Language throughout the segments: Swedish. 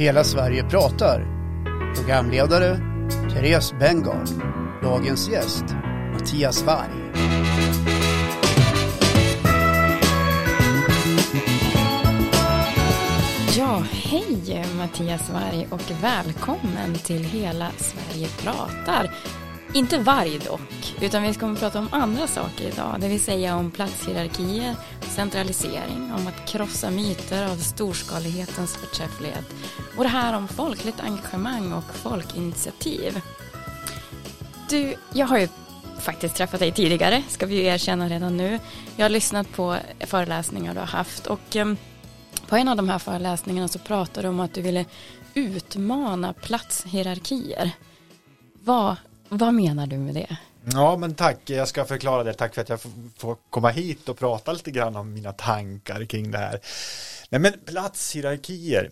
Hela Sverige pratar. Programledare Therese Bengard. Dagens gäst Mattias Varg. Ja, hej Mattias Varg och välkommen till Hela Sverige pratar. Inte varg dock, utan vi kommer att prata om andra saker idag. Det vill säga om platshierarkier, centralisering, om att krossa myter av storskalighetens förträfflighet och det här om folkligt engagemang och folkinitiativ. Du, jag har ju faktiskt träffat dig tidigare, ska vi ju erkänna redan nu. Jag har lyssnat på föreläsningar du har haft och ehm, på en av de här föreläsningarna så pratade du om att du ville utmana platshierarkier. Vad, vad menar du med det? Ja, men tack. Jag ska förklara det. Tack för att jag får komma hit och prata lite grann om mina tankar kring det här. Nej, men platshierarkier,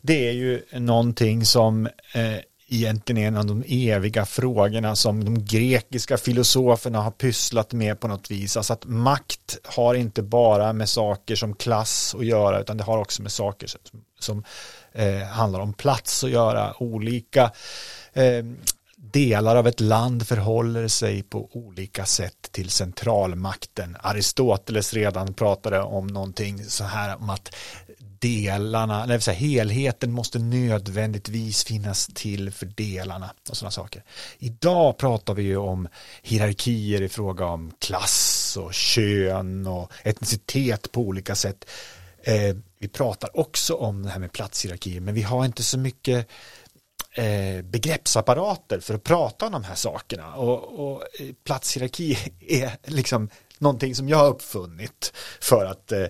det är ju någonting som eh, egentligen är en av de eviga frågorna som de grekiska filosoferna har pysslat med på något vis. Alltså att makt har inte bara med saker som klass att göra utan det har också med saker som, som eh, handlar om plats att göra. Olika eh, delar av ett land förhåller sig på olika sätt till centralmakten. Aristoteles redan pratade om någonting så här om att delarna, eller säga, helheten måste nödvändigtvis finnas till för delarna och sådana saker. Idag pratar vi ju om hierarkier i fråga om klass och kön och etnicitet på olika sätt. Eh, vi pratar också om det här med platshierarkier men vi har inte så mycket Eh, begreppsapparater för att prata om de här sakerna och, och eh, platshierarki är liksom någonting som jag har uppfunnit för att eh,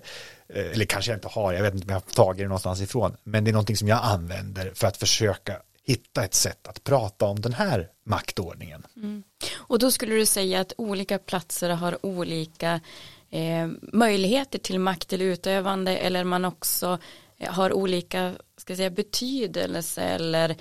eller kanske jag inte har, jag vet inte om jag har tagit det någonstans ifrån, men det är någonting som jag använder för att försöka hitta ett sätt att prata om den här maktordningen. Mm. Och då skulle du säga att olika platser har olika eh, möjligheter till makt eller utövande eller man också har olika ska säga, betydelse eller eh,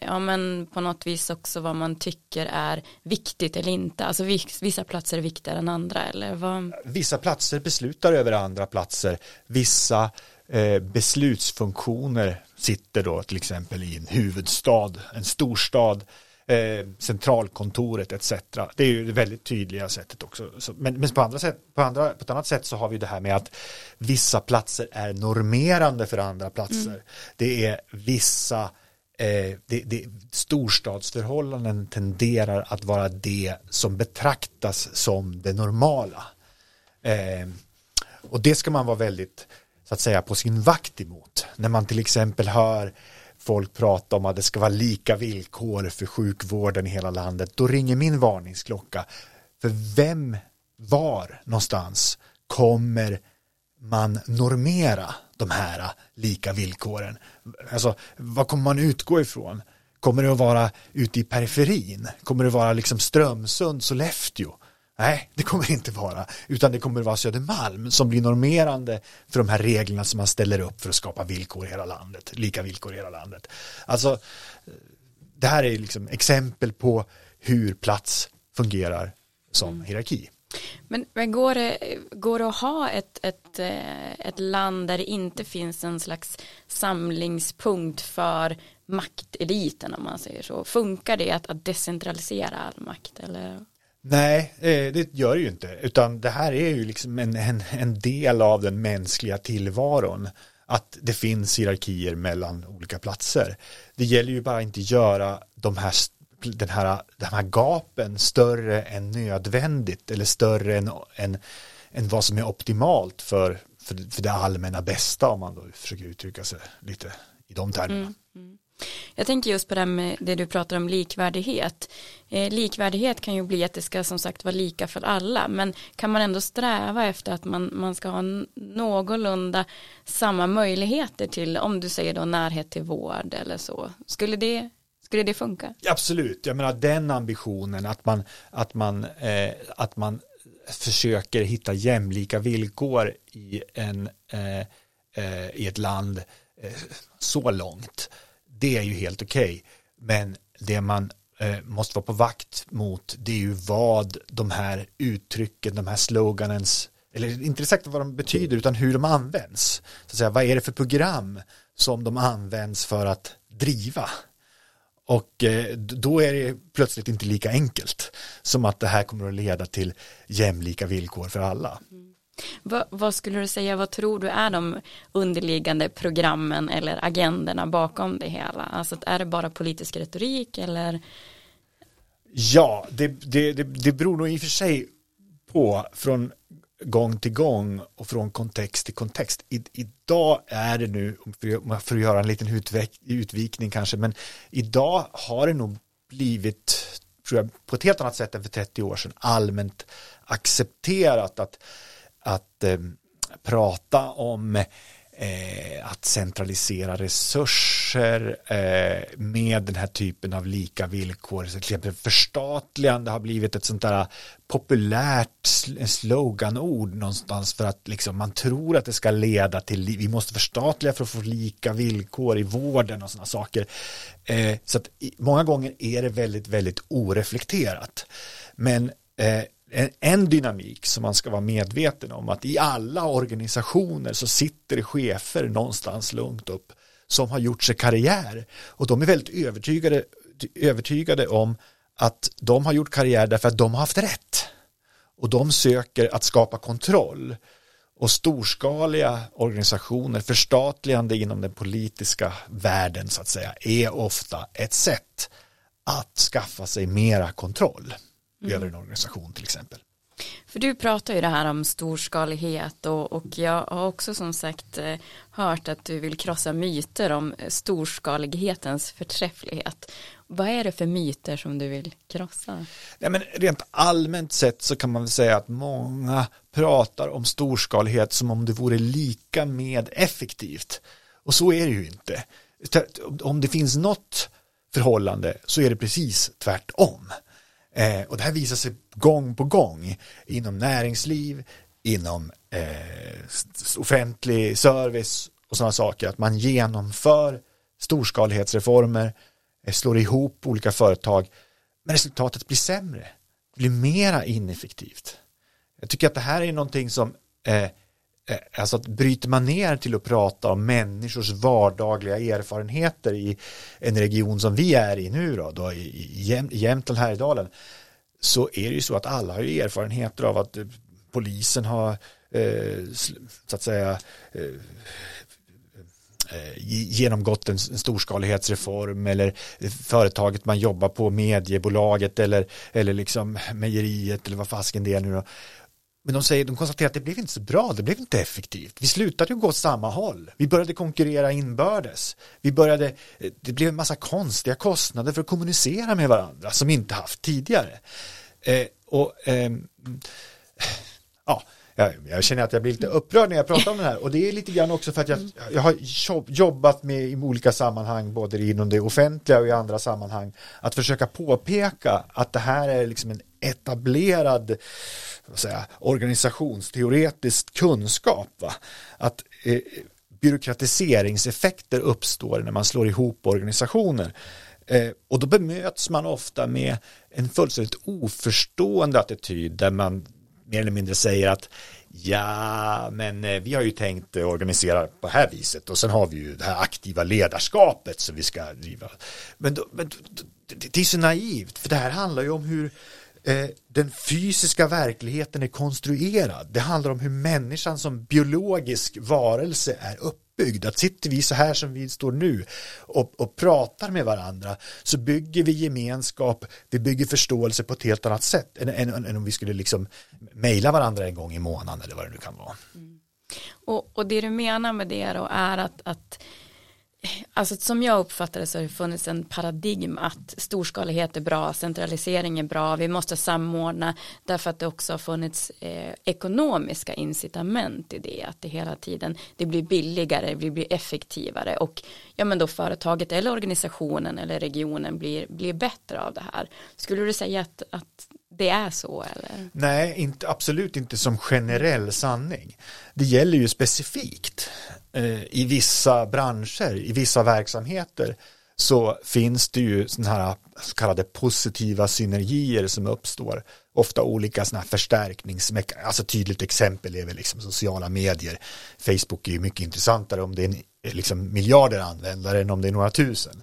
ja men på något vis också vad man tycker är viktigt eller inte. Alltså vissa platser är viktigare än andra eller vad? Vissa platser beslutar över andra platser. Vissa eh, beslutsfunktioner sitter då till exempel i en huvudstad, en storstad, eh, centralkontoret etc. Det är ju det väldigt tydliga sättet också. Så, men, men på, andra sätt, på, andra, på ett annat sätt så har vi det här med att vissa platser är normerande för andra platser. Mm. Det är vissa eh, det, det, storstadsförhållanden tenderar att vara det som betraktas som det normala. Eh, och det ska man vara väldigt, så att säga, på sin vakt emot. När man till exempel hör folk prata om att det ska vara lika villkor för sjukvården i hela landet, då ringer min varningsklocka. För vem, var någonstans kommer man normera de här lika villkoren? Alltså, vad kommer man utgå ifrån? Kommer det att vara ute i periferin? Kommer det att vara liksom Strömsund, Sollefteå? Nej, det kommer det inte vara, utan det kommer att vara Södermalm som blir normerande för de här reglerna som man ställer upp för att skapa villkor i hela landet, lika villkor i hela landet. Alltså, det här är liksom exempel på hur plats fungerar som hierarki. Men, men går, det, går det att ha ett, ett, eh, ett land där det inte finns en slags samlingspunkt för makteliten om man säger så? Funkar det att, att decentralisera all makt? Eller? Nej, eh, det gör det ju inte, utan det här är ju liksom en, en, en del av den mänskliga tillvaron att det finns hierarkier mellan olika platser. Det gäller ju bara inte göra de här den här, de här gapen större än nödvändigt eller större än, än, än vad som är optimalt för, för, för det allmänna bästa om man då försöker uttrycka sig lite i de termerna. Mm, mm. Jag tänker just på det med det du pratar om likvärdighet. Eh, likvärdighet kan ju bli att det ska som sagt vara lika för alla men kan man ändå sträva efter att man, man ska ha någorlunda samma möjligheter till om du säger då närhet till vård eller så. Skulle det skulle det funka? Absolut, jag menar den ambitionen att man, att man, eh, att man försöker hitta jämlika villkor i, en, eh, eh, i ett land eh, så långt. Det är ju helt okej. Okay. Men det man eh, måste vara på vakt mot det är ju vad de här uttrycken, de här sloganens eller inte exakt vad de betyder utan hur de används. Så att säga, vad är det för program som de används för att driva. Och eh, då är det plötsligt inte lika enkelt som att det här kommer att leda till jämlika villkor för alla. Mm. Vad, vad, skulle du säga, vad tror du är de underliggande programmen eller agenderna bakom det hela? Alltså är det bara politisk retorik eller? Ja, det, det, det, det beror nog i och för sig på från gång till gång och från kontext till kontext. I, idag är det nu, för att göra en liten utvik, utvikning kanske, men idag har det nog blivit, tror jag, på ett helt annat sätt än för 30 år sedan, allmänt accepterat att, att eh, prata om eh, att centralisera branscher eh, med den här typen av lika villkor. Till exempel förstatligande har blivit ett sånt där populärt sloganord någonstans för att liksom man tror att det ska leda till, vi måste förstatliga för att få lika villkor i vården och sådana saker. Eh, så att många gånger är det väldigt, väldigt oreflekterat. Men eh, en, dynamik som man ska vara medveten om att i alla organisationer så sitter det chefer någonstans lugnt upp som har gjort sig karriär och de är väldigt övertygade, övertygade om att de har gjort karriär därför att de har haft rätt och de söker att skapa kontroll och storskaliga organisationer, förstatligande inom den politiska världen så att säga, är ofta ett sätt att skaffa sig mera kontroll mm. över en organisation till exempel. För du pratar ju det här om storskalighet och, och jag har också som sagt eh, hört att du vill krossa myter om eh, storskalighetens förträfflighet. Vad är det för myter som du vill krossa? Nej, men rent allmänt sett så kan man väl säga att många pratar om storskalighet som om det vore lika med effektivt. Och så är det ju inte. Om det finns något förhållande så är det precis tvärtom. Eh, och det här visar sig gång på gång inom näringsliv, inom eh, offentlig service och sådana saker. Att man genomför storskalighetsreformer, eh, slår ihop olika företag, men resultatet blir sämre, blir mera ineffektivt. Jag tycker att det här är någonting som eh, Eh, alltså att bryter man ner till att prata om människors vardagliga erfarenheter i en region som vi är i nu då, då i Jämtland, Härjedalen, så är det ju så att alla har ju erfarenheter av att eh, polisen har eh, så att säga eh, eh genomgått en storskalighetsreform eller företaget man jobbar på, mediebolaget eller, eller liksom mejeriet eller vad fasken det är nu då. Men de, säger, de konstaterar att det blev inte så bra, det blev inte effektivt. Vi slutade ju gå åt samma håll. Vi började konkurrera inbördes. Vi började, eh, det blev en massa konstiga kostnader för att kommunicera med varandra som vi inte haft tidigare. Eh, och eh, ja, jag, jag, känner att jag blir lite upprörd när jag pratar om det här och det är lite grann också för att jag, jag har jobbat med i olika sammanhang både inom det offentliga och i andra sammanhang att försöka påpeka att det här är liksom en etablerad säga, organisationsteoretisk kunskap. Va? Att eh, byråkratiseringseffekter uppstår när man slår ihop organisationer. Eh, och då bemöts man ofta med en fullständigt oförstående attityd där man mer eller mindre säger att ja, men eh, vi har ju tänkt organisera på det här viset och sen har vi ju det här aktiva ledarskapet som vi ska driva. Men, då, men det är så naivt, för det här handlar ju om hur eh, den fysiska verkligheten är konstruerad. Det handlar om hur människan som biologisk varelse är uppbyggd. Att sitter vi så här som vi står nu och, och pratar med varandra så bygger vi gemenskap, vi bygger förståelse på ett helt annat sätt än, än, än om vi skulle liksom mejla varandra en gång i månaden eller vad det nu kan vara. Mm. Och, och det du menar med det då är att, att Alltså som jag uppfattar det så har det funnits en paradigm att storskalighet är bra, centralisering är bra, vi måste samordna därför att det också har funnits eh, ekonomiska incitament i det, att det hela tiden det blir billigare, det blir effektivare och ja men då företaget eller organisationen eller regionen blir, blir bättre av det här. Skulle du säga att, att det är så eller? Nej, inte, absolut inte som generell sanning. Det gäller ju specifikt eh, i vissa branscher, i vissa verksamheter så finns det ju sådana här så kallade positiva synergier som uppstår. Ofta olika sådana här förstärkningsmekanismer, alltså tydligt exempel är väl liksom sociala medier. Facebook är ju mycket intressantare om det är en, liksom miljarder användare än om det är några tusen.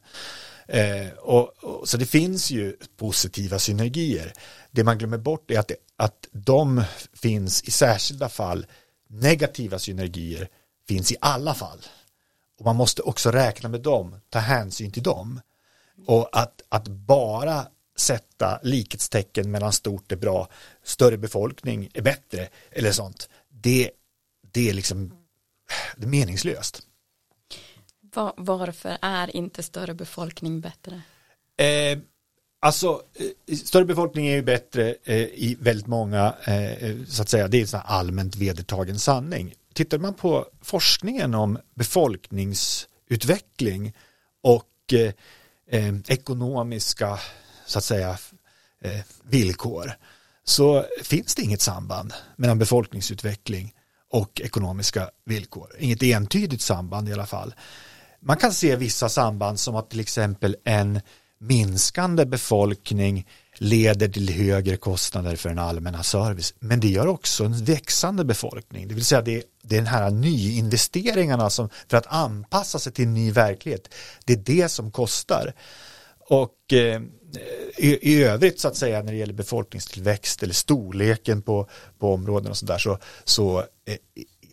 Eh, och, och, så det finns ju positiva synergier. Det man glömmer bort är att, det, att de finns i särskilda fall. Negativa synergier finns i alla fall. Och man måste också räkna med dem, ta hänsyn till dem. Och att, att bara sätta likhetstecken mellan stort är bra, större befolkning är bättre eller sånt, det, det är liksom det är meningslöst. Varför är inte större befolkning bättre? Eh, alltså, eh, större befolkning är ju bättre eh, i väldigt många, eh, så att säga, det är en allmänt vedertagen sanning. Tittar man på forskningen om befolkningsutveckling och eh, eh, ekonomiska, så att säga, eh, villkor så finns det inget samband mellan befolkningsutveckling och ekonomiska villkor. Inget entydigt samband i alla fall. Man kan se vissa samband som att till exempel en minskande befolkning leder till högre kostnader för den allmänna service. Men det gör också en växande befolkning. Det vill säga det, det är den här nyinvesteringarna som, för att anpassa sig till en ny verklighet. Det är det som kostar. Och eh, i, i, övrigt så att säga när det gäller befolkningstillväxt eller storleken på, på områden och sådär så, så eh,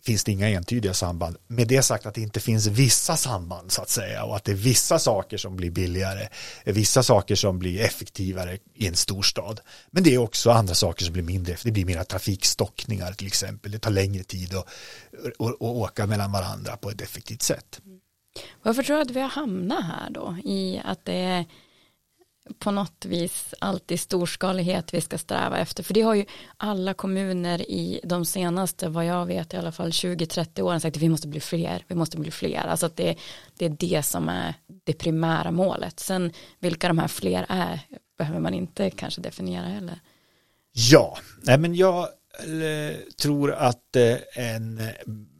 finns det inga entydiga samband. Med det sagt att det inte finns vissa samband så att säga och att det är vissa saker som blir billigare, vissa saker som blir effektivare i en storstad. Men det är också andra saker som blir mindre, det blir mera trafikstockningar till exempel, det tar längre tid att, att, att åka mellan varandra på ett effektivt sätt. Mm. Varför tror du att vi har hamnat här då i att det är på något vis alltid storskalighet vi ska sträva efter. För det har ju alla kommuner i de senaste, vad jag vet i alla fall 20-30 åren sagt att vi måste bli fler, vi måste bli fler. Alltså att det, det är det som är det primära målet. Sen vilka de här fler är behöver man inte kanske definiera heller. Ja, nej men jag eh, tror att eh, en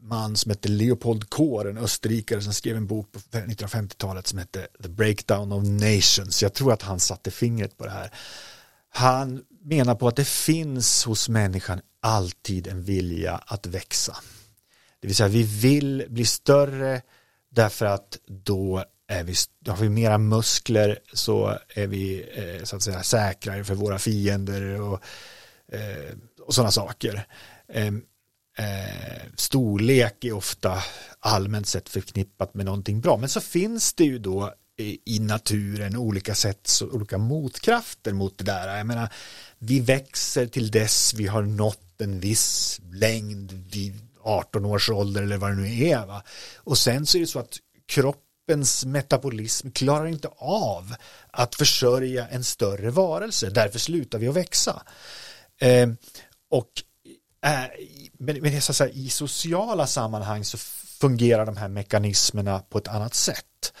man som hette Leopold Kohr, en österrikare som skrev en bok på 1950-talet som hette The Breakdown of Nations. Jag tror att han satte fingret på det här. Han menar på att det finns hos människan alltid en vilja att växa. Det vill säga vi vill bli större därför att då är vi, då har vi mera muskler så är vi eh, så att säga säkrare för våra fiender och, eh, och sådana saker. Ehm, Eh, storlek är ofta allmänt sett förknippat med någonting bra. Men så finns det ju då i naturen olika sätt, olika motkrafter mot det där. Jag menar, vi växer till dess vi har nått en viss längd vid 18 års ålder eller vad det nu är. Va? Och sen så är det så att kroppens metabolism klarar inte av att försörja en större varelse. Därför slutar vi att växa. Eh, och Eh, men, men så säga, i sociala sammanhang så fungerar de här mekanismerna på ett annat sätt.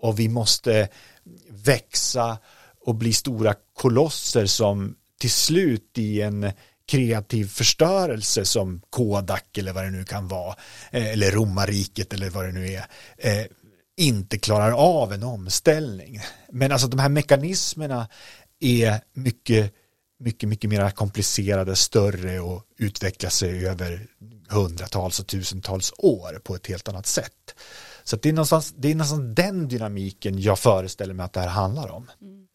Och vi måste växa och bli stora kolosser som till slut i en kreativ förstörelse som Kodak eller vad det nu kan vara eh, eller romarriket eller vad det nu är eh, inte klarar av en omställning. Men alltså de här mekanismerna är mycket mycket, mycket mer komplicerade, större och utveckla sig över hundratals och tusentals år på ett helt annat sätt. Så det är, någonstans, det är någonstans den dynamiken jag föreställer mig att det här handlar om. Mm.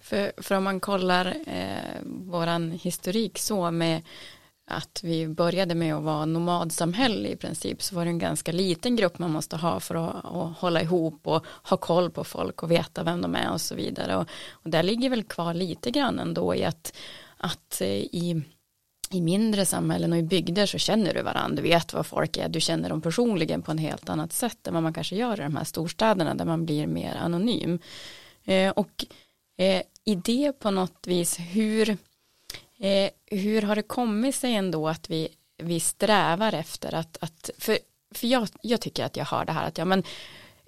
För, för om man kollar eh, våran historik så med att vi började med att vara nomadsamhälle i princip så var det en ganska liten grupp man måste ha för att, att hålla ihop och ha koll på folk och veta vem de är och så vidare och, och där ligger väl kvar lite grann ändå i att, att eh, i i mindre samhällen och i bygder så känner du varandra, du vet vad folk är, du känner dem personligen på en helt annat sätt än vad man kanske gör i de här storstäderna där man blir mer anonym. Eh, och eh, i det på något vis, hur, Eh, hur har det kommit sig ändå att vi, vi strävar efter att, att för, för jag, jag tycker att jag har det här att ja men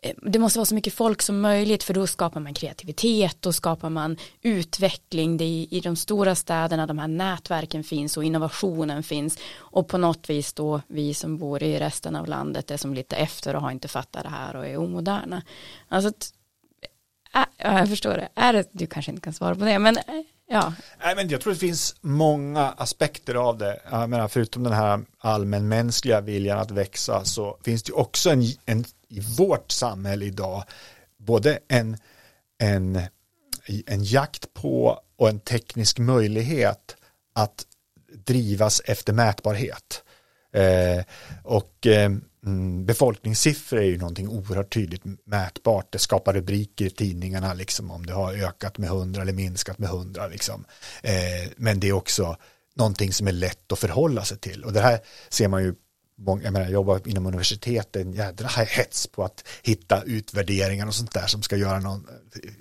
eh, det måste vara så mycket folk som möjligt för då skapar man kreativitet, då skapar man utveckling, det är i, i de stora städerna de här nätverken finns och innovationen finns och på något vis då vi som bor i resten av landet är som lite efter och har inte fattat det här och är omoderna. Alltså eh, ja, jag förstår det. Är det, du kanske inte kan svara på det, men eh, ja. Nej, men jag tror det finns många aspekter av det. Jag menar, förutom den här allmänmänskliga viljan att växa så finns det också en, en i vårt samhälle idag både en, en, en jakt på och en teknisk möjlighet att drivas efter mätbarhet. Eh, och eh, mm, befolkningssiffror är ju någonting oerhört tydligt mätbart. Det skapar rubriker i tidningarna liksom om det har ökat med hundra eller minskat med hundra liksom. Eh, men det är också någonting som är lätt att förhålla sig till. Och det här ser man ju jag, menar, jag jobbar inom universiteten en jädra hets på att hitta utvärderingar och sånt där som ska göra någon,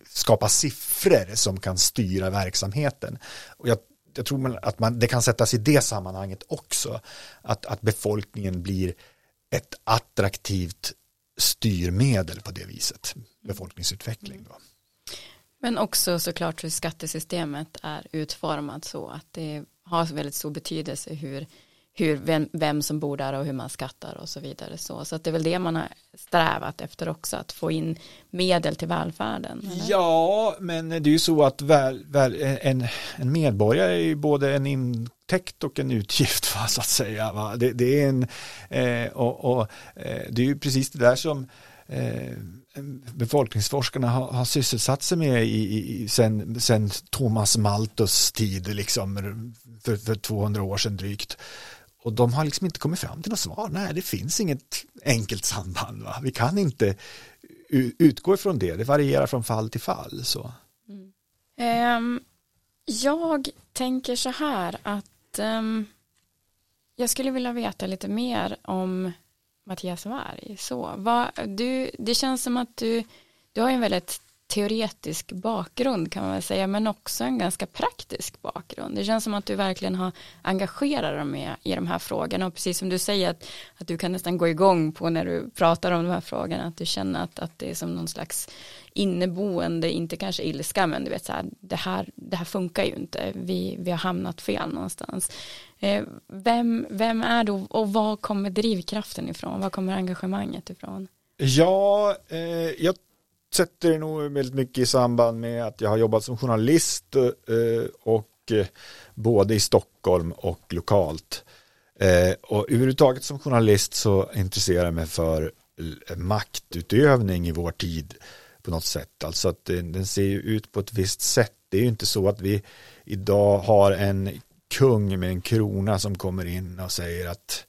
skapa siffror som kan styra verksamheten. Och jag, jag tror att man, det kan sättas i det sammanhanget också, att, att befolkningen blir ett attraktivt styrmedel på det viset, befolkningsutveckling. Då. Men också såklart hur skattesystemet är utformat så att det har väldigt stor betydelse hur hur, vem, vem som bor där och hur man skattar och så vidare. Så, så att det är väl det man har strävat efter också, att få in medel till välfärden. Eller? Ja, men det är ju så att väl, väl, en, en medborgare är ju både en intäkt och en utgift, va, så att säga. Va? Det, det är en, eh, och, och eh, det är ju precis det där som eh, befolkningsforskarna har, har sysselsatt sig med i, i, sen, sen Thomas Malthus tid, liksom, för, för 200 år sedan drygt. Och de har liksom inte kommit fram till något svar. Nej, det finns inget enkelt samband. Va? Vi kan inte utgå ifrån det. Det varierar från fall till fall. Så. Mm. Um, jag tänker så här att um, jag skulle vilja veta lite mer om Mattias Varg. Så, vad, du, det känns som att du, du har en väldigt teoretisk bakgrund kan man väl säga men också en ganska praktisk bakgrund. Det känns som att du verkligen har engagerat dig med i de här frågorna och precis som du säger att, att du kan nästan gå igång på när du pratar om de här frågorna att du känner att, att det är som någon slags inneboende, inte kanske ilska men du vet så här det här, det här funkar ju inte, vi, vi har hamnat fel någonstans. Eh, vem, vem är du och var kommer drivkraften ifrån, var kommer engagemanget ifrån? Ja, eh, jag sätter det nog väldigt mycket i samband med att jag har jobbat som journalist eh, och eh, både i Stockholm och lokalt. Eh, och överhuvudtaget som journalist så intresserar jag mig för maktutövning i vår tid på något sätt. Alltså att den ser ju ut på ett visst sätt. Det är ju inte så att vi idag har en kung med en krona som kommer in och säger att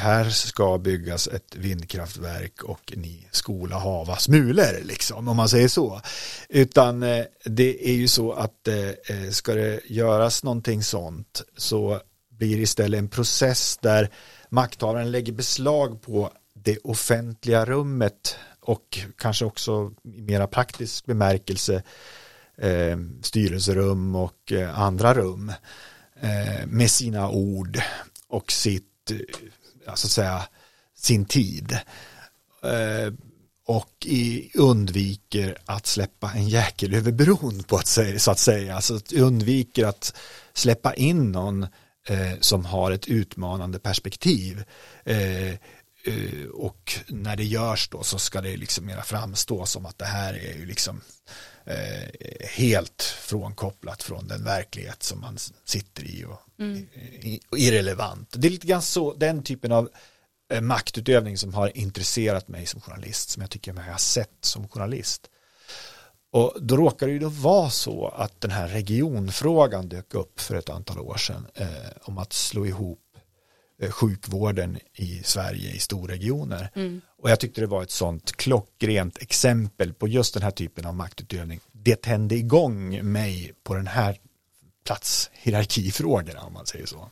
här ska byggas ett vindkraftverk och ni skola hava smulor liksom om man säger så. Utan eh, det är ju så att eh, eh, ska det göras någonting sånt så blir det istället en process där makthavaren lägger beslag på det offentliga rummet och kanske också i mera praktisk bemärkelse eh, styrelserum och andra rum eh, med sina ord och sitt Eh, så att säga, sin tid. Eh, och undviker att släppa en jäkel över bron på att säga, så att säga. Alltså att undviker att släppa in någon eh, som har ett utmanande perspektiv. Och när det görs då så ska det liksom mera framstå som att det här är ju liksom eh, helt frånkopplat från den verklighet som man sitter i och, mm. irrelevant. Det är lite grann så, den typen av eh, maktutövning som har intresserat mig som journalist, som jag tycker mig ha sett som journalist. Och då råkar det ju då vara så att den här regionfrågan dök upp för ett antal år sedan eh, om att slå ihop sjukvården i Sverige i storregioner. Mm. Och jag tyckte det var ett sånt klockrent exempel på just den här typen av maktutövning. Det tände igång mig på den här platshierarkifrågorna om man säger så.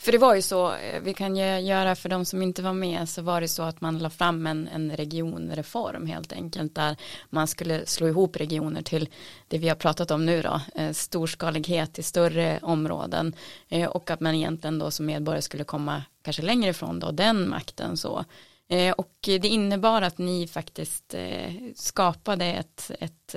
För det var ju så, eh, vi kan ju göra för de som inte var med, så var det så att man la fram en, en regionreform helt enkelt, där man skulle slå ihop regioner till det vi har pratat om nu då, eh, storskalighet i större områden eh, och att man egentligen då som medborgare skulle komma kanske längre ifrån då den makten så. Och det innebar att ni faktiskt skapade ett, ett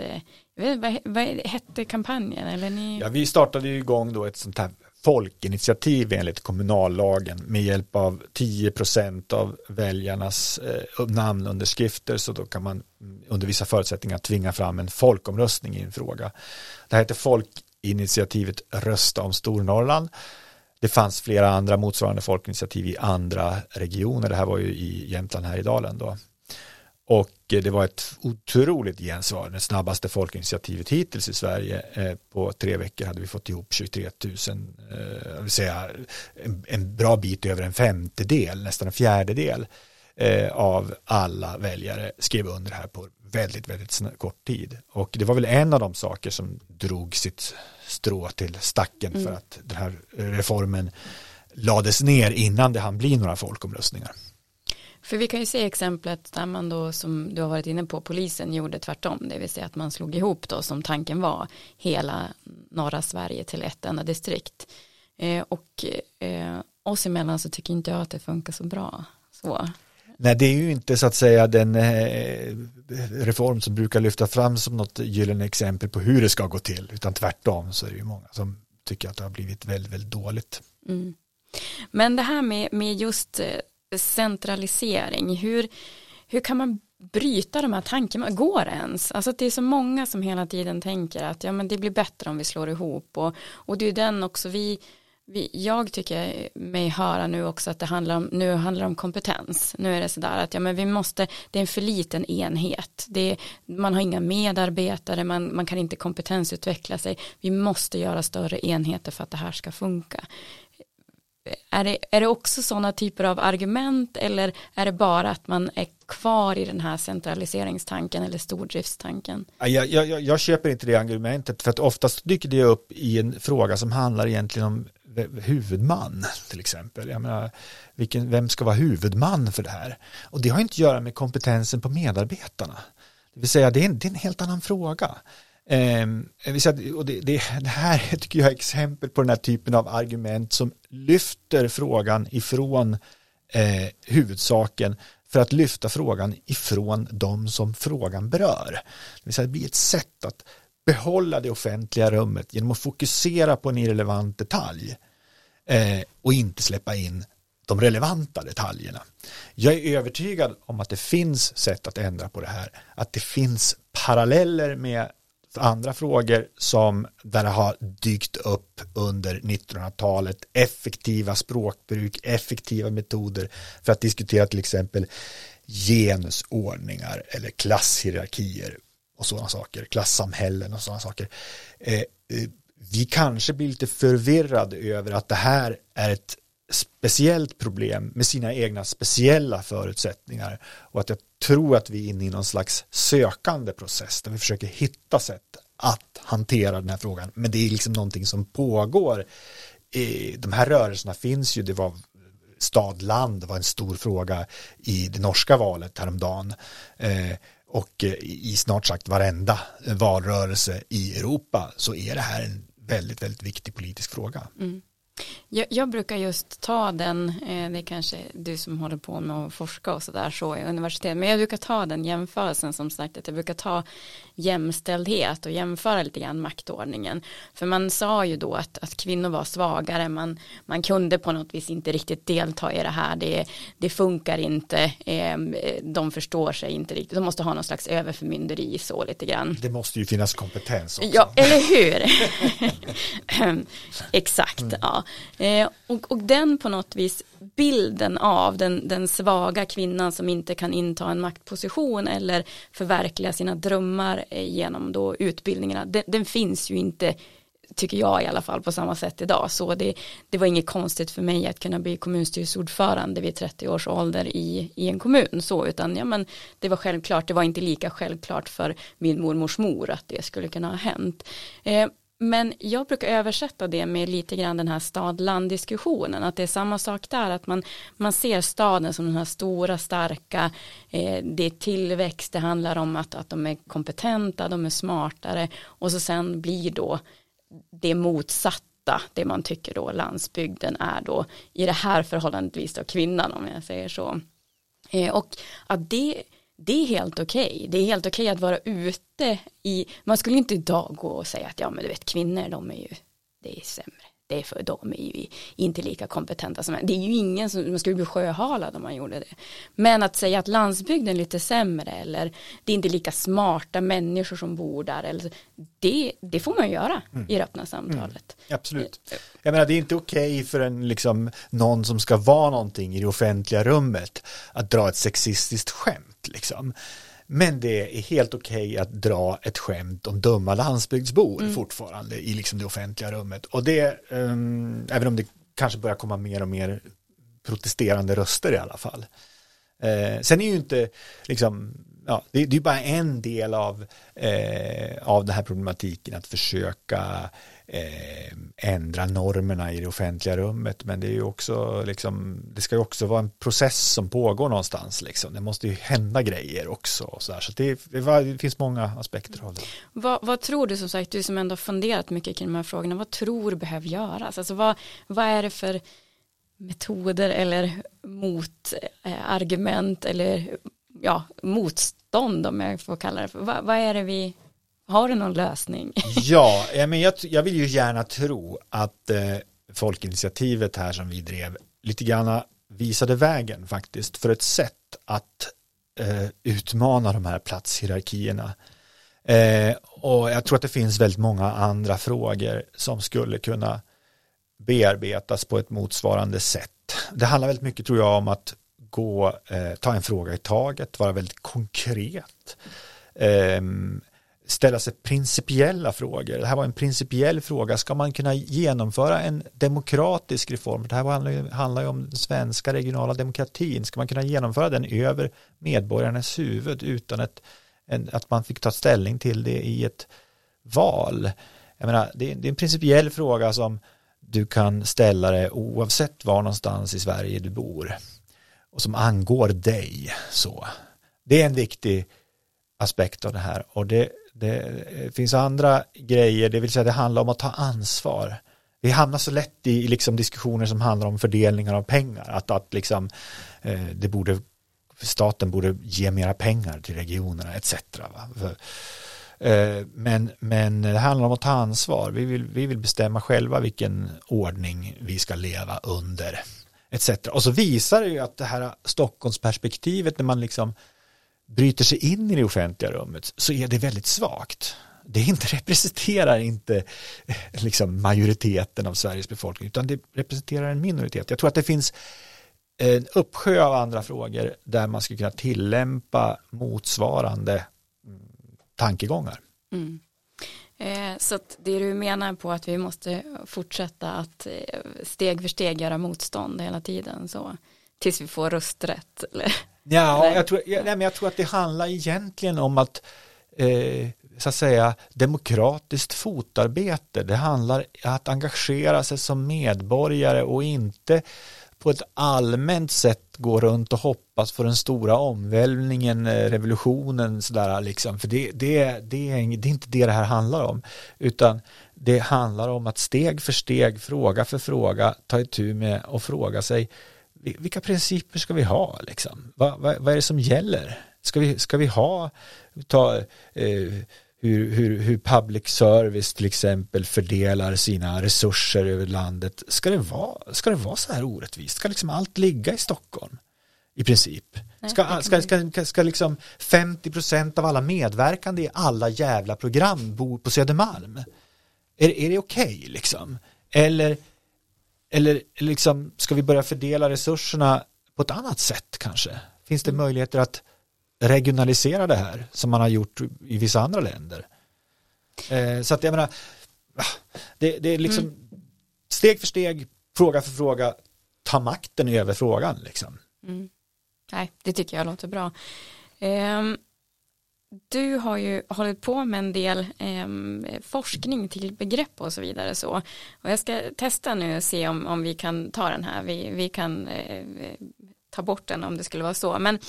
vad, vad hette kampanjen? Eller ni... Ja, vi startade ju igång då ett sånt här folkinitiativ enligt kommunallagen med hjälp av 10% av väljarnas eh, namnunderskrifter så då kan man mm, under vissa förutsättningar tvinga fram en folkomröstning i en fråga. Det här heter folkinitiativet Rösta om Stornorrland. Det fanns flera andra motsvarande folkinitiativ i andra regioner. Det här var ju i Jämtland här i Dalen då. Och det var ett otroligt gensvar, det snabbaste folkinitiativet hittills i Sverige. Eh, på tre veckor hade vi fått ihop 23 000, jag vill säga en bra bit över en femtedel, nästan en fjärdedel eh, av alla väljare skrev under här på väldigt, väldigt kort tid. Och det var väl en av de saker som drog sitt strå till stacken mm. för att den här reformen lades ner innan det hann bli några folkomröstningar. För vi kan ju se exemplet där man då som du har varit inne på polisen gjorde tvärtom det vill säga att man slog ihop då som tanken var hela norra Sverige till ett enda distrikt eh, och eh, oss emellan så tycker inte jag att det funkar så bra så Nej, det är ju inte så att säga den eh, reform som brukar lyfta fram som något gyllene exempel på hur det ska gå till, utan tvärtom så är det ju många som tycker att det har blivit väldigt, väldigt dåligt. Mm. Men det här med, med just centralisering, hur, hur kan man bryta de här tankarna, går det ens? Alltså att det är så många som hela tiden tänker att ja men det blir bättre om vi slår ihop och, och det är den också vi vi, jag tycker mig höra nu också att det handlar om, nu handlar om kompetens. Nu är det sådär att ja, men vi måste, det är en för liten enhet. Det, man har inga medarbetare, man, man kan inte kompetensutveckla sig. Vi måste göra större enheter för att det här ska funka. Är det, är det också sådana typer av argument eller är det bara att man är kvar i den här centraliseringstanken eller stordriftstanken? Jag, jag, jag köper inte det argumentet för att oftast dyker det upp i en fråga som handlar egentligen om huvudman till exempel. Jag menar, vilken, vem ska vara huvudman för det här? Och det har inte att göra med kompetensen på medarbetarna. Det vill säga det är en, det är en helt annan fråga. Ehm, och det, det, det, här tycker jag är exempel på den här typen av argument som lyfter frågan ifrån eh, huvudsaken för att lyfta frågan ifrån de som frågan berör. Det vill säga det blir ett sätt att behålla det offentliga rummet genom att fokusera på en irrelevant detalj eh, och inte släppa in de relevanta detaljerna. Jag är övertygad om att det finns sätt att ändra på det här, att det finns paralleller med andra frågor som där det har dykt upp under 1900-talet effektiva språkbruk, effektiva metoder för att diskutera till exempel genusordningar eller klasshierarkier och sådana saker, klassamhällen och sådana saker. Eh, eh, vi kanske blir lite förvirrade över att det här är ett speciellt problem med sina egna speciella förutsättningar och att jag tror att vi är inne i någon slags sökande process där vi försöker hitta sätt att hantera den här frågan men det är liksom någonting som pågår de här rörelserna finns ju det var stad-land var en stor fråga i det norska valet häromdagen eh, och i snart sagt varenda valrörelse i Europa så är det här en väldigt, väldigt viktig politisk fråga. Mm. Jag, jag, brukar just ta den, eh, det är kanske du som håller på med att forska och sådär så i universitet, men jag brukar ta den jämförelsen som sagt att jag brukar ta jämställdhet och jämföra lite grann maktordningen. För man sa ju då att, att kvinnor var svagare, man, man kunde på något vis inte riktigt delta i det här, det, det funkar inte, eh, de förstår sig inte riktigt, de måste ha någon slags överförmynderi så lite grann. Det måste ju finnas kompetens också. Ja, eller hur? Exakt, mm. ja. Eh, och, och den på något vis bilden av den, den svaga kvinnan som inte kan inta en maktposition eller förverkliga sina drömmar genom då utbildningarna, den, den, finns ju inte tycker jag i alla fall på samma sätt idag. Så det, det var inget konstigt för mig att kunna bli kommunstyrelseordförande vid 30 års ålder i, i en kommun. Så utan ja men det var självklart det var inte lika självklart för min mormors mor att det skulle kunna ha hänt. Eh, men jag brukar översätta det med lite grann den här stad-land diskussionen, att det är samma sak där, att man, man ser staden som den här stora, starka, eh, det är tillväxt, det handlar om att, att de är kompetenta, de är smartare och så sen blir då det motsatta, det man tycker då landsbygden är då, i det här förhållandevis då kvinnan om jag säger så. Eh, och att det det är helt okej. Okay. Det är helt okej okay att vara ute i, man skulle inte idag gå och säga att ja men du vet kvinnor de är ju, det är sämre det är för de är ju inte lika kompetenta som Det är ju ingen som, man skulle bli sjöhalad om man gjorde det. Men att säga att landsbygden är lite sämre eller det är inte lika smarta människor som bor där. Eller, det, det får man göra mm. i det öppna samtalet. Mm. Absolut. Jag menar det är inte okej okay för en, liksom, någon som ska vara någonting i det offentliga rummet att dra ett sexistiskt skämt. Liksom. Men det är helt okej okay att dra ett skämt om dumma landsbygdsbor mm. fortfarande i liksom det offentliga rummet. Och det, um, även om det kanske börjar komma mer och mer protesterande röster i alla fall. Eh, sen är ju inte, liksom, ja, det, det är bara en del av, eh, av den här problematiken att försöka eh, ändra normerna i det offentliga rummet men det är ju också liksom det ska ju också vara en process som pågår någonstans liksom det måste ju hända grejer också och så, där. så det, det, finns många aspekter av det. Vad, vad, tror du som sagt du som ändå funderat mycket kring de här frågorna vad tror du behöver göras alltså vad, vad är det för metoder eller motargument eller ja, motstånd om jag får kalla det för. Vad, vad är det vi har du någon lösning? ja, men jag, jag vill ju gärna tro att eh, folkinitiativet här som vi drev lite grann visade vägen faktiskt för ett sätt att eh, utmana de här platshierarkierna. Eh, och jag tror att det finns väldigt många andra frågor som skulle kunna bearbetas på ett motsvarande sätt. Det handlar väldigt mycket tror jag om att gå, eh, ta en fråga i taget, vara väldigt konkret. Eh, ställa sig principiella frågor. Det här var en principiell fråga. Ska man kunna genomföra en demokratisk reform? Det här handlar ju, om den svenska regionala demokratin. Ska man kunna genomföra den över medborgarnas huvud utan ett, en, att man fick ta ställning till det i ett val? Jag menar, det, är, det är en principiell fråga som du kan ställa det oavsett var någonstans i Sverige du bor och som angår dig så. Det är en viktig aspekt av det här och det det finns andra grejer, det vill säga det handlar om att ta ansvar. Vi hamnar så lätt i liksom diskussioner som handlar om fördelningar av pengar, att, att liksom, eh, det borde, staten borde ge mera pengar till regionerna etc. För, eh, men, men det handlar om att ta ansvar. Vi vill, vi vill bestämma själva vilken ordning vi ska leva under etc. Och så visar det ju att det här Stockholmsperspektivet när man liksom bryter sig in i det offentliga rummet så är det väldigt svagt. Det inte representerar inte eh, liksom majoriteten av Sveriges befolkning utan det representerar en minoritet. Jag tror att det finns en uppsjö av andra frågor där man skulle kunna tillämpa motsvarande mm, tankegångar. Mm. Eh, så det du menar på att vi måste fortsätta att eh, steg för steg göra motstånd hela tiden så tills vi får rösträtt eller? Ja, jag tror, jag, nej, men jag tror att det handlar egentligen om att eh, så att säga demokratiskt fotarbete. Det handlar om att engagera sig som medborgare och inte på ett allmänt sätt gå runt och hoppas på den stora omvälvningen, eh, revolutionen sådär liksom. För det, det, det, är, det är inte det det här handlar om. Utan det handlar om att steg för steg, fråga för fråga, ta itu med och fråga sig vilka principer ska vi ha liksom? Vad, vad, vad är det som gäller? Ska vi, ska vi ha, ta, eh, hur, hur, hur public service till exempel fördelar sina resurser över landet. Ska det vara, ska det vara så här orättvist? Ska liksom allt ligga i Stockholm? I princip. Ska, ska, ska, ska liksom 50% av alla medverkande i alla jävla program bo på Södermalm? Är, är det okej okay, liksom? Eller eller liksom, ska vi börja fördela resurserna på ett annat sätt kanske? Finns det möjligheter att regionalisera det här som man har gjort i vissa andra länder? Eh, så att jag menar, det, det är liksom mm. steg för steg, fråga för fråga, ta makten över frågan liksom. Mm. Nej, det tycker jag låter bra. Um, du har ju hållit på med en del eh, forskning till begrepp och så vidare så. Och jag ska testa nu och se om, om vi kan ta den här. Vi, vi kan eh, ta bort den om det skulle vara så. Men eh,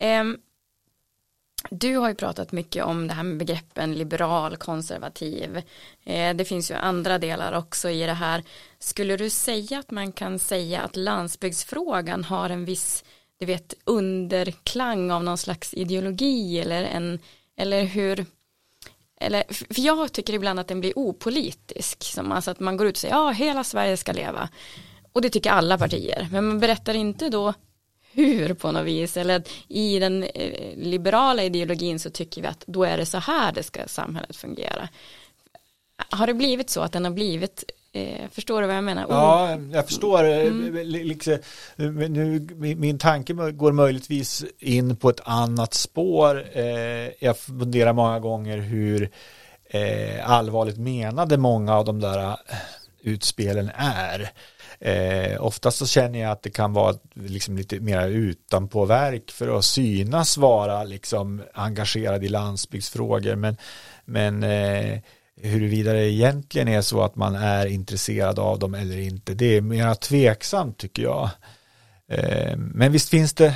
Ehm, du har ju pratat mycket om det här med begreppen liberal, konservativ. Eh, det finns ju andra delar också i det här. Skulle du säga att man kan säga att landsbygdsfrågan har en viss du vet, underklang av någon slags ideologi eller en, eller hur, eller, för jag tycker ibland att den blir opolitisk, som alltså att man går ut och säger ja hela Sverige ska leva. Och det tycker alla partier, men man berättar inte då hur på något vis, eller att i den eh, liberala ideologin så tycker vi att då är det så här det ska samhället fungera. Har det blivit så att den har blivit Eh, förstår du vad jag menar? Ja, jag förstår. Eh, mm. Liksom, nu, min tanke går möjligtvis in på ett annat spår. Jag funderar många gånger hur allvarligt menade många av de där utspelen är. Eh, oftast så känner jag att det kan vara liksom lite mer utanpåverk för att synas vara liksom engagerad i landsbygdsfrågor. Men, men eh, huruvida det egentligen är så att man är intresserad av dem eller inte det är mer tveksamt tycker jag. Eh, men visst finns det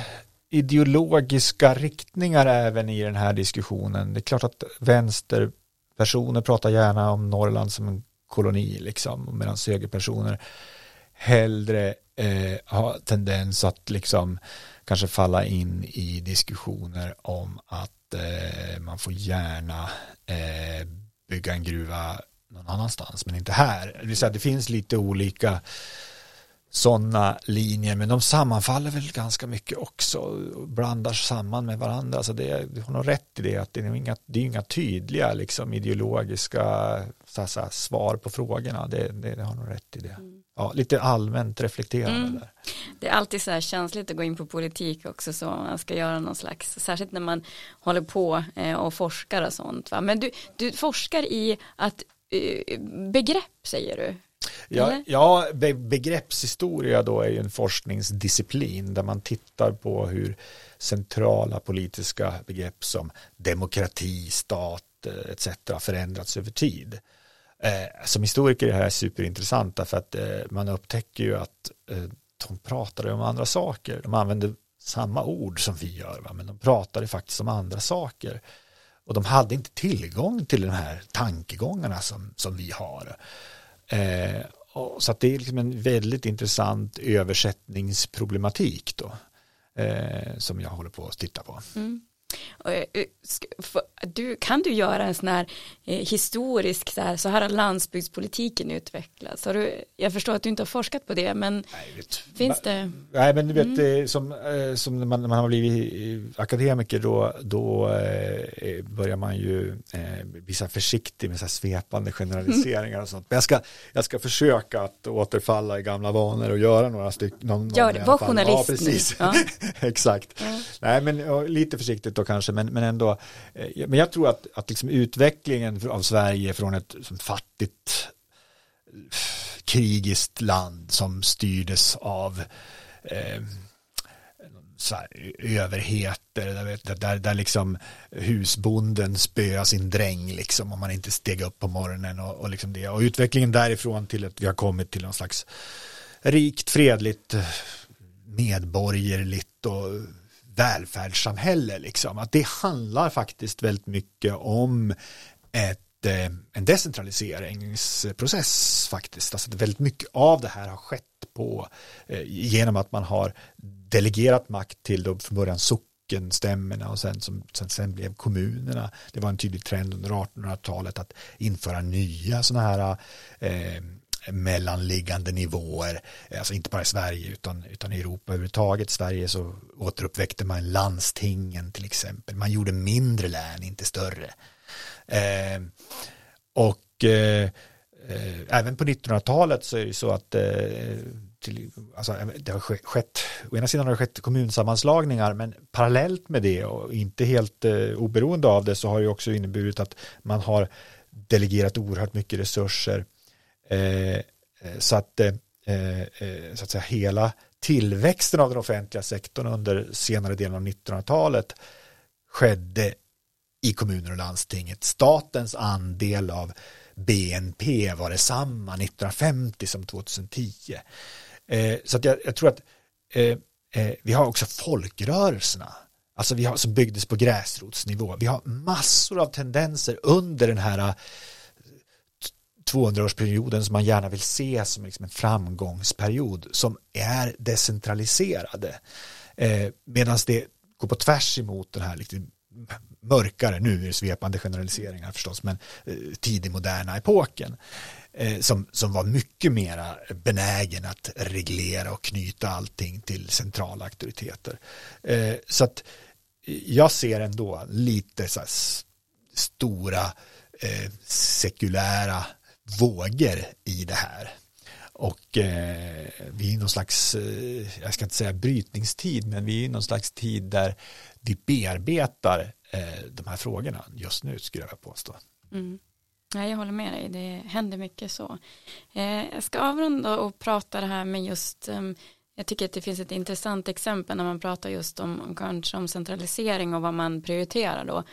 ideologiska riktningar även i den här diskussionen. Det är klart att vänsterpersoner pratar gärna om Norrland som en koloni liksom medan högerpersoner hellre eh, ha tendens att liksom kanske falla in i diskussioner om att eh, man får gärna eh, bygga en gruva någon annanstans men inte här. Det, vill säga, det finns lite olika sådana linjer men de sammanfaller väl ganska mycket också och blandar samman med varandra. Alltså det, du har nog rätt i det att det är inga, det är inga tydliga liksom, ideologiska så så svar på frågorna. Det, det, det har nog rätt i det. Mm ja, lite allmänt reflekterande mm. där. Det är alltid så här känsligt att gå in på politik också så man ska göra någon slags, särskilt när man håller på eh, och forskar och sånt. Va? Men du, du forskar i att eh, begrepp säger du? Ja, ja be begreppshistoria då är ju en forskningsdisciplin där man tittar på hur centrala politiska begrepp som demokrati, stat eh, etc. förändrats över tid. Eh, som historiker är det här superintressant därför att eh, man upptäcker ju att eh, de pratade om andra saker. De använde samma ord som vi gör, va? men de pratade faktiskt om andra saker. Och de hade inte tillgång till de här tankegångarna som, som vi har. Eh, och, så att det är liksom en väldigt intressant översättningsproblematik då. Eh, som jag håller på att titta på. Mm du, kan du göra en sån här eh, historisk, så här, så här har landsbygdspolitiken utvecklats? Har du, jag förstår att du inte har forskat på det, men nej, finns det? Nej, men du vet, mm. som, eh, som när man, man har blivit akademiker då, då börjar man ju bli så försiktig med så svepande generaliseringar och sånt. Men jag ska, jag ska försöka att återfalla i gamla vanor och göra några stycken. Gör det, var journalist ja, precis. Ja. Exakt. Ja. Nej, men lite försiktigt då kanske, men, men ändå. Eh, men jag tror att, att liksom utvecklingen av Sverige från ett fattigt krigiskt land som styrdes av eh, överheter där, där, där liksom husbonden spöar sin dräng liksom om man inte steg upp på morgonen och, och liksom det. Och utvecklingen därifrån till att vi har kommit till någon slags rikt, fredligt, medborgerligt och välfärdssamhälle liksom. Att det handlar faktiskt väldigt mycket om ett, eh, en decentraliseringsprocess faktiskt. Alltså väldigt mycket av det här har skett på eh, genom att man har delegerat makt till då från början sockenstämmorna och sen, som, sen, sen blev kommunerna. Det var en tydlig trend under 1800-talet att införa nya sådana här eh, mellanliggande nivåer, eh, alltså inte bara i Sverige utan, utan i Europa överhuvudtaget. Sverige så återuppväckte man landstingen till exempel. Man gjorde mindre län, inte större. Eh, och eh, eh även på 1900-talet så är det så att eh, till, alltså, det har skett, å ena sidan har det skett kommunsammanslagningar men parallellt med det och inte helt eh, oberoende av det så har det också inneburit att man har delegerat oerhört mycket resurser eh, Eh, eh, så att, eh, eh, så att säga, hela tillväxten av den offentliga sektorn under senare delen av 1900-talet skedde i kommuner och landstinget. Statens andel av BNP var detsamma 1950 som 2010. så att jag, jag tror att vi har också folkrörelserna alltså vi har, som byggdes på gräsrotsnivå. Vi har massor av tendenser under den här 200-årsperioden som man gärna vill se som liksom en framgångsperiod som är decentraliserade. Eh, Medan det går på tvärs emot den här liksom mörkare, nu är det svepande generaliseringar förstås, men eh, tidig moderna epoken eh, som, som var mycket mera benägen att reglera och knyta allting till centrala auktoriteter. Eh, så att jag ser ändå lite så stora eh, sekulära vågor i det här. Och eh, vi är i någon slags, eh, jag ska inte säga brytningstid, men vi är i någon slags tid där vi bearbetar eh, de här frågorna just nu skulle jag påstå. Mm. Ja, jag håller med dig, det händer mycket så. Eh, jag ska avrunda och prata det här med just, ehm, jag tycker att det finns ett intressant exempel när man pratar just om, kanske om centralisering och vad man prioriterar då.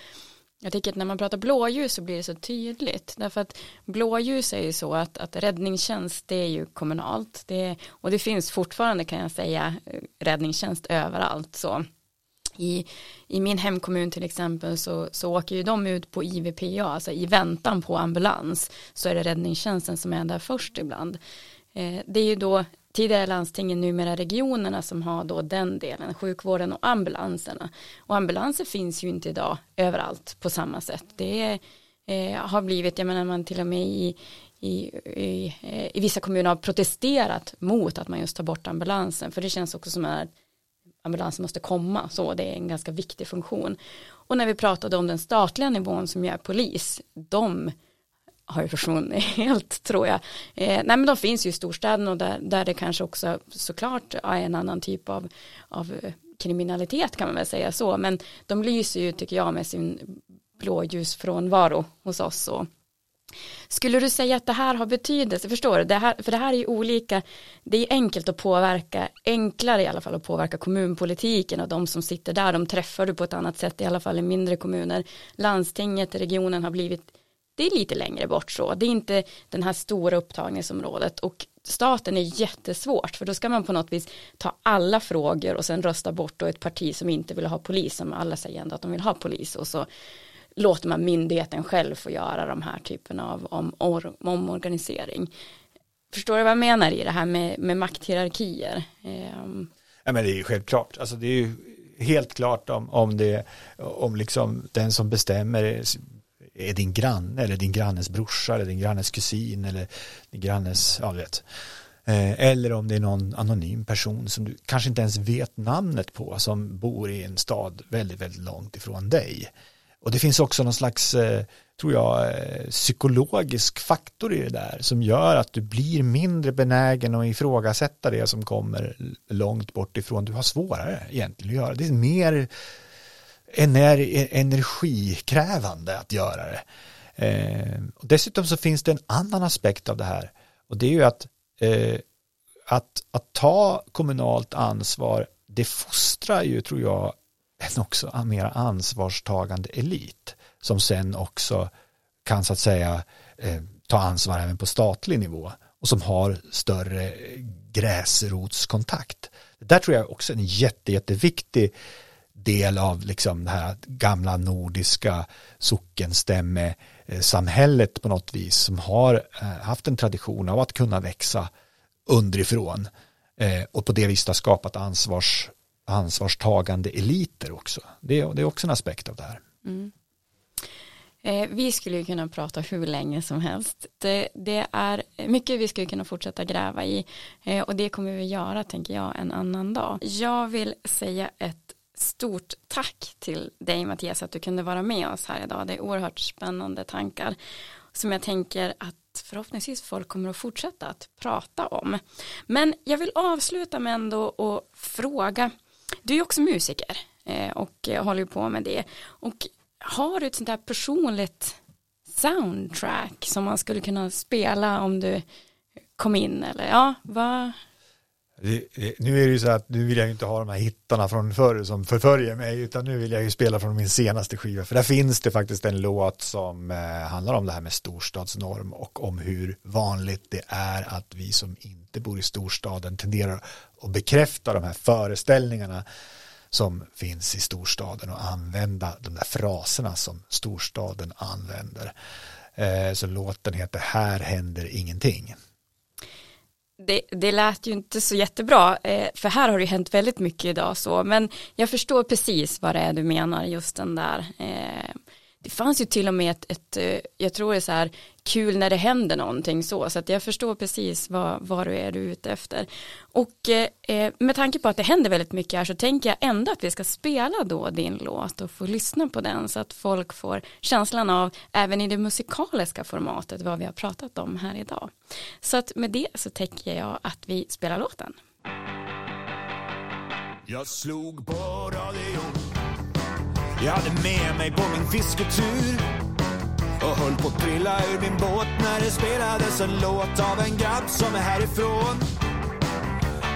Jag tycker att när man pratar blåljus så blir det så tydligt. Därför att blåljus är ju så att, att räddningstjänst det är ju kommunalt. Det, och det finns fortfarande kan jag säga räddningstjänst överallt. Så i, i min hemkommun till exempel så, så åker ju de ut på IVPA, alltså i väntan på ambulans så är det räddningstjänsten som är där först ibland. Eh, det är ju då tidigare landstingen, numera regionerna som har då den delen, sjukvården och ambulanserna. Och ambulanser finns ju inte idag överallt på samma sätt. Det eh, har blivit, jag menar man till och med i, i, i, eh, i, vissa kommuner har protesterat mot att man just tar bort ambulansen, för det känns också som att ambulansen måste komma, så det är en ganska viktig funktion. Och när vi pratade om den statliga nivån som gör polis, de har ju försvunnit helt tror jag. Eh, nej men de finns ju i storstäderna och där, där det kanske också såklart är en annan typ av, av eh, kriminalitet kan man väl säga så. Men de lyser ju tycker jag med sin blåljusfrånvaro hos oss. Och skulle du säga att det här har betydelse, förstår du, det här, för det här är ju olika, det är enkelt att påverka, enklare i alla fall att påverka kommunpolitiken och de som sitter där, de träffar du på ett annat sätt, i alla fall i mindre kommuner. Landstinget, regionen har blivit det är lite längre bort så, det är inte den här stora upptagningsområdet. Och staten är jättesvårt för då ska man på något vis ta alla frågor och sen rösta bort då ett parti som inte vill ha polis som alla säger ändå att de vill ha polis. Och så låter man myndigheten själv få göra de här typen av om, om, omorganisering. Förstår du vad jag menar i det här med, med makthierarkier? Ehm. Ja men det är ju självklart, alltså det är ju helt klart om, om det, om liksom den som bestämmer är din granne eller din grannes brorsa eller din grannes kusin eller din grannes, ja du vet. Eh, eller om det är någon anonym person som du kanske inte ens vet namnet på som bor i en stad väldigt, väldigt långt ifrån dig. Och det finns också någon slags, eh, tror jag, eh, psykologisk faktor i det där som gör att du blir mindre benägen att ifrågasätta det som kommer långt bort ifrån. Du har svårare egentligen att göra. Det är mer ener energikrävande att göra det. Eh, och dessutom så finns det en annan aspekt av det här och det är ju att, eh, att, att ta kommunalt ansvar det fostrar ju tror jag en också mer ansvarstagande elit som sen också kan så att säga eh, ta ansvar även på statlig nivå och som har större gräsrotskontakt. Det där tror jag också är en jätte, jätteviktig del av liksom det här gamla nordiska sockenstämmesamhället på något vis som har eh, haft en tradition av att kunna växa underifrån eh, och på det viset har skapat ansvars, ansvarstagande eliter också. Det, det är också en aspekt av det här. Mm. Eh, vi skulle ju kunna prata hur länge som helst. Det, det, är mycket vi skulle kunna fortsätta gräva i eh, och det kommer vi göra tänker jag en annan dag. Jag vill säga ett stort tack till dig Mattias att du kunde vara med oss här idag. Det är oerhört spännande tankar som jag tänker att förhoppningsvis folk kommer att fortsätta att prata om. Men jag vill avsluta med ändå och fråga, du är också musiker eh, och håller på med det och har du ett sånt här personligt soundtrack som man skulle kunna spela om du kom in eller ja, vad nu är det ju så att nu vill jag ju inte ha de här hittarna från förr som förföljer mig utan nu vill jag ju spela från min senaste skiva för där finns det faktiskt en låt som eh, handlar om det här med storstadsnorm och om hur vanligt det är att vi som inte bor i storstaden tenderar att bekräfta de här föreställningarna som finns i storstaden och använda de där fraserna som storstaden använder. Eh, så låten heter Här händer ingenting det, det lät ju inte så jättebra, eh, för här har det hänt väldigt mycket idag så, men jag förstår precis vad det är du menar, just den där eh, det fanns ju till och med ett, ett, eh, jag tror det är så här kul när det händer någonting så, så att jag förstår precis vad, vad du är du är ute efter. Och eh, eh, med tanke på att det händer väldigt mycket här så tänker jag ändå att vi ska spela då din låt och få lyssna på den så att folk får känslan av, även i det musikaliska formatet, vad vi har pratat om här idag. Så att med det så tänker jag att vi spelar låten. Jag slog på radion jag hade med mig på min fisketur och höll på att trilla ur min båt när det spelades en låt av en grabb som är härifrån.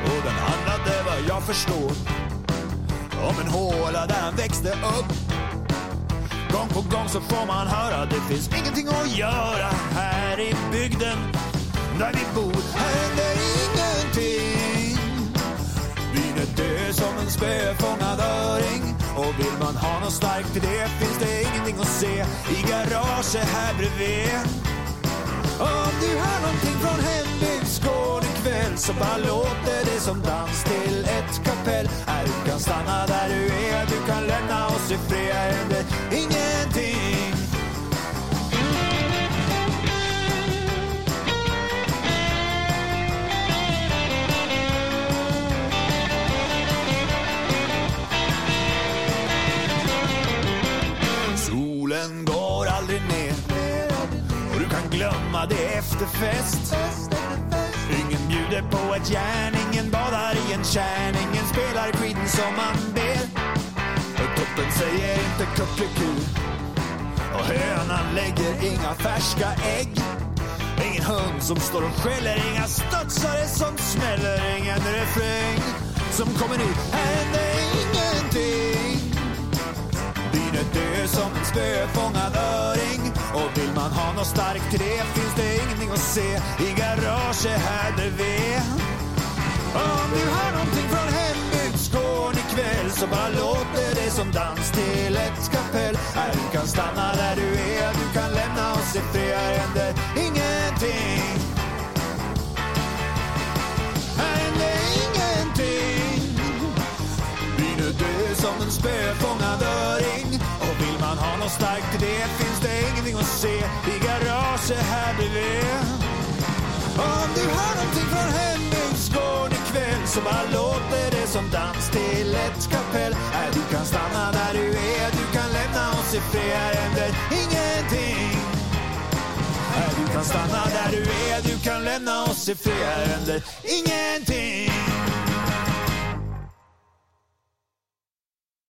Och den handlade vad jag förstår om en håla där han växte upp. Gång på gång så får man höra det finns ingenting att göra här i bygden där vi bor. Här händer ingenting. Byn är död som en spöfångad öring och vill man ha något starkt till det finns det ingenting att se i garaget här bredvid. Om du hör någonting från hembygdsgård ikväll så bara låter det som dans till ett kapell. Här du kan stanna där du är, du kan lämna oss i fred. Här händer ingenting. Det är efterfest. Ingen bjuder på ett järn, ingen badar i en kärn, ingen spelar skiten som man ber. Och tuppen säger inte kuckeliku och hönan lägger inga färska ägg. Ingen hund som står och skäller, inga studsare som smäller, ingen refräng som kommer nu. Här är Byn är som en spöfångad öring. Och vill man ha något starkt till det finns det ingenting att se. I garaget här bredvid. Om du hör någonting från hembygdsgården ikväll Så bara låter det som dans till ett kapell. Här du kan stanna där du är, du kan lämna oss i fred. Här händer ingenting. Här händer ingenting. Blir är död som en spöfångad öring och något starkt i det finns det ingenting att se i garaget här bredvid? Om du hör någonting från hembygdsgården ikväll så bara låter det som dans till ett kapell. Äh, du kan stanna där du är, du kan lämna oss i fred. Här händer ingenting. Äh, du kan stanna där du är, du kan lämna oss i fred. Här händer ingenting.